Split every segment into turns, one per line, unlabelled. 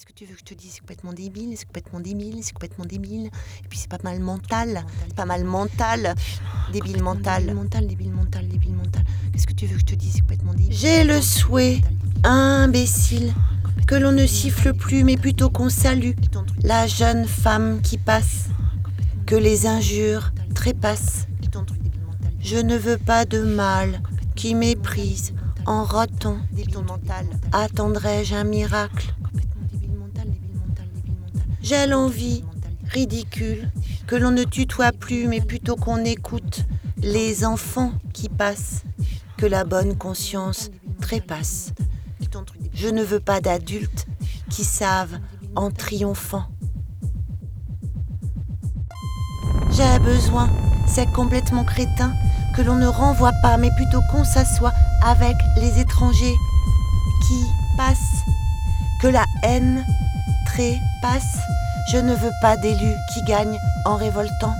Qu'est-ce que tu veux que je te dise C'est complètement débile, c'est complètement débile, c'est complètement débile. Et puis c'est pas mal mental, pas mal mental, débile mental. mental, débile mental, débile mental. Qu'est-ce que tu veux que je te dise C'est complètement débile? J'ai le souhait, imbécile, que l'on ne siffle plus, mais plutôt qu'on salue la jeune femme qui passe, que les injures trépassent. Je ne veux pas de mal qui méprise en rotant. Attendrai-je un miracle? J'ai l'envie, ridicule, que l'on ne tutoie plus, mais plutôt qu'on écoute les enfants qui passent, que la bonne conscience trépasse. Je ne veux pas d'adultes qui savent en triomphant. J'ai besoin, c'est complètement crétin, que l'on ne renvoie pas, mais plutôt qu'on s'assoit avec les étrangers qui passent, que la haine trépasse. Je ne veux pas d'élus qui gagnent en révoltant.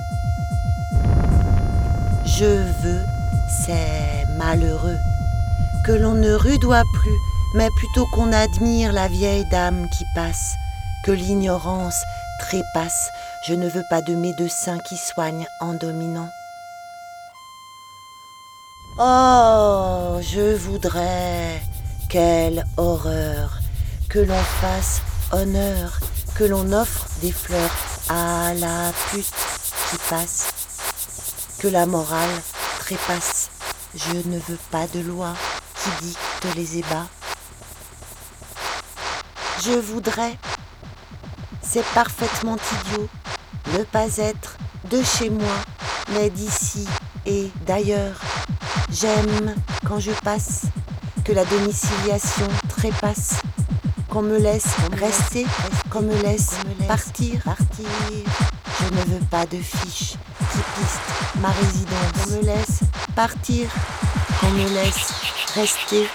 Je veux, c'est malheureux, que l'on ne rudoie plus, mais plutôt qu'on admire la vieille dame qui passe, que l'ignorance trépasse. Je ne veux pas de médecin qui soigne en dominant. Oh, je voudrais, quelle horreur, que l'on fasse honneur, que l'on offre des fleurs à la pute qui passe, que la morale trépasse. Je ne veux pas de loi qui dicte les ébats. Je voudrais, c'est parfaitement idiot, ne pas être de chez moi, mais d'ici et d'ailleurs. J'aime quand je passe, que la domiciliation trépasse, qu'on me laisse rester, qu'on me laisse partir, partir. Je ne veux pas de fiches qui pistent ma résidence. Qu'on me laisse partir, qu'on me laisse rester